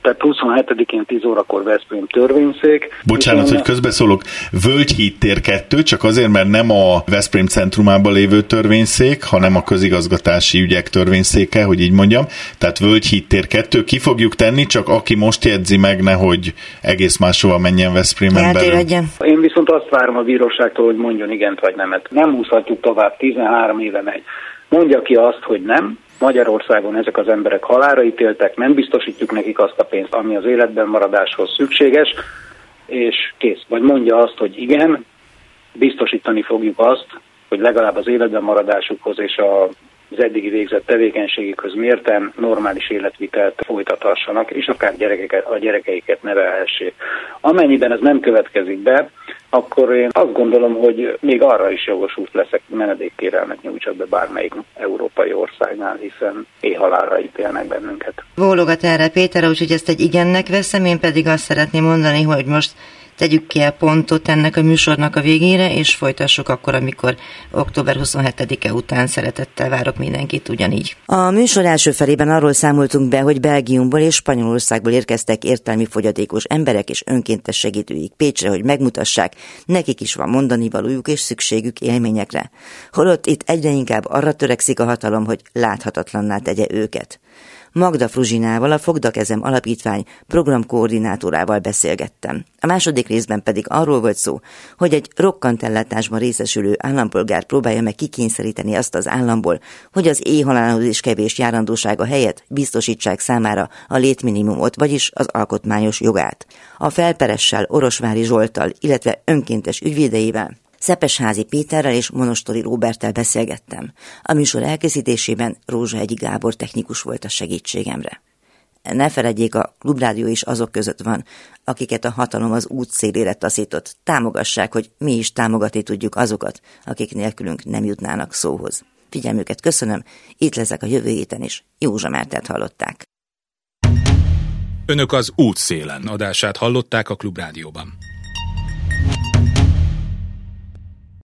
Tehát 27-én 10 órakor Veszprém törvényszék. Bocsánat, hogy közbeszólok. Völgyhíd tér 2, csak azért, mert nem a Veszprém centrumában lévő törvényszék, hanem a közigazgatási ügyek törvényszéke, hogy így mondjam. Tehát Völgyhíd tér 2, ki fogjuk tenni, csak aki most jegyzi meg, nehogy egész máshova menjen Veszprémen belül. Én viszont azt várom a bíróságtól, hogy mondjon igent vagy nemet. Nem húzhatjuk tovább, 13 éve megy mondja ki azt, hogy nem, Magyarországon ezek az emberek halára ítéltek, nem biztosítjuk nekik azt a pénzt, ami az életben maradáshoz szükséges, és kész. Vagy mondja azt, hogy igen, biztosítani fogjuk azt, hogy legalább az életben maradásukhoz és a az eddigi végzett tevékenységükhöz mérten normális életvitelt folytathassanak, és akár gyerekeket, a gyerekeiket nevelhessék. Amennyiben ez nem következik be, akkor én azt gondolom, hogy még arra is jogosult leszek, menedékkérelmet nyújtsak be bármelyik európai országnál, hiszen éjhalálra ítélnek bennünket. Bólogat erre Péter, úgyhogy ezt egy igennek veszem, én pedig azt szeretném mondani, hogy most tegyük ki a pontot ennek a műsornak a végére, és folytassuk akkor, amikor október 27-e után szeretettel várok mindenkit ugyanígy. A műsor első felében arról számoltunk be, hogy Belgiumból és Spanyolországból érkeztek értelmi fogyatékos emberek és önkéntes segítőik Pécsre, hogy megmutassák, nekik is van mondani valójuk és szükségük élményekre. Holott itt egyre inkább arra törekszik a hatalom, hogy láthatatlanná tegye őket. Magda Fruzsinával, a Fogdakezem Alapítvány programkoordinátorával beszélgettem. A második részben pedig arról volt szó, hogy egy rokkantellátásban részesülő állampolgár próbálja meg kikényszeríteni azt az államból, hogy az éjhalálhoz is kevés járandósága helyett biztosítsák számára a létminimumot, vagyis az alkotmányos jogát. A felperessel, Orosvári Zsoltal, illetve önkéntes ügyvédeivel Szepesházi Péterrel és Monostori Róbertel beszélgettem. A műsor elkészítésében Rózsa Egyi Gábor technikus volt a segítségemre. Ne feledjék, a Klubrádió is azok között van, akiket a hatalom az út szélére taszított. Támogassák, hogy mi is támogatni tudjuk azokat, akik nélkülünk nem jutnának szóhoz. Figyelmüket köszönöm, itt leszek a jövő héten is. Józsa Mártát hallották. Önök az útszélen adását hallották a Klubrádióban.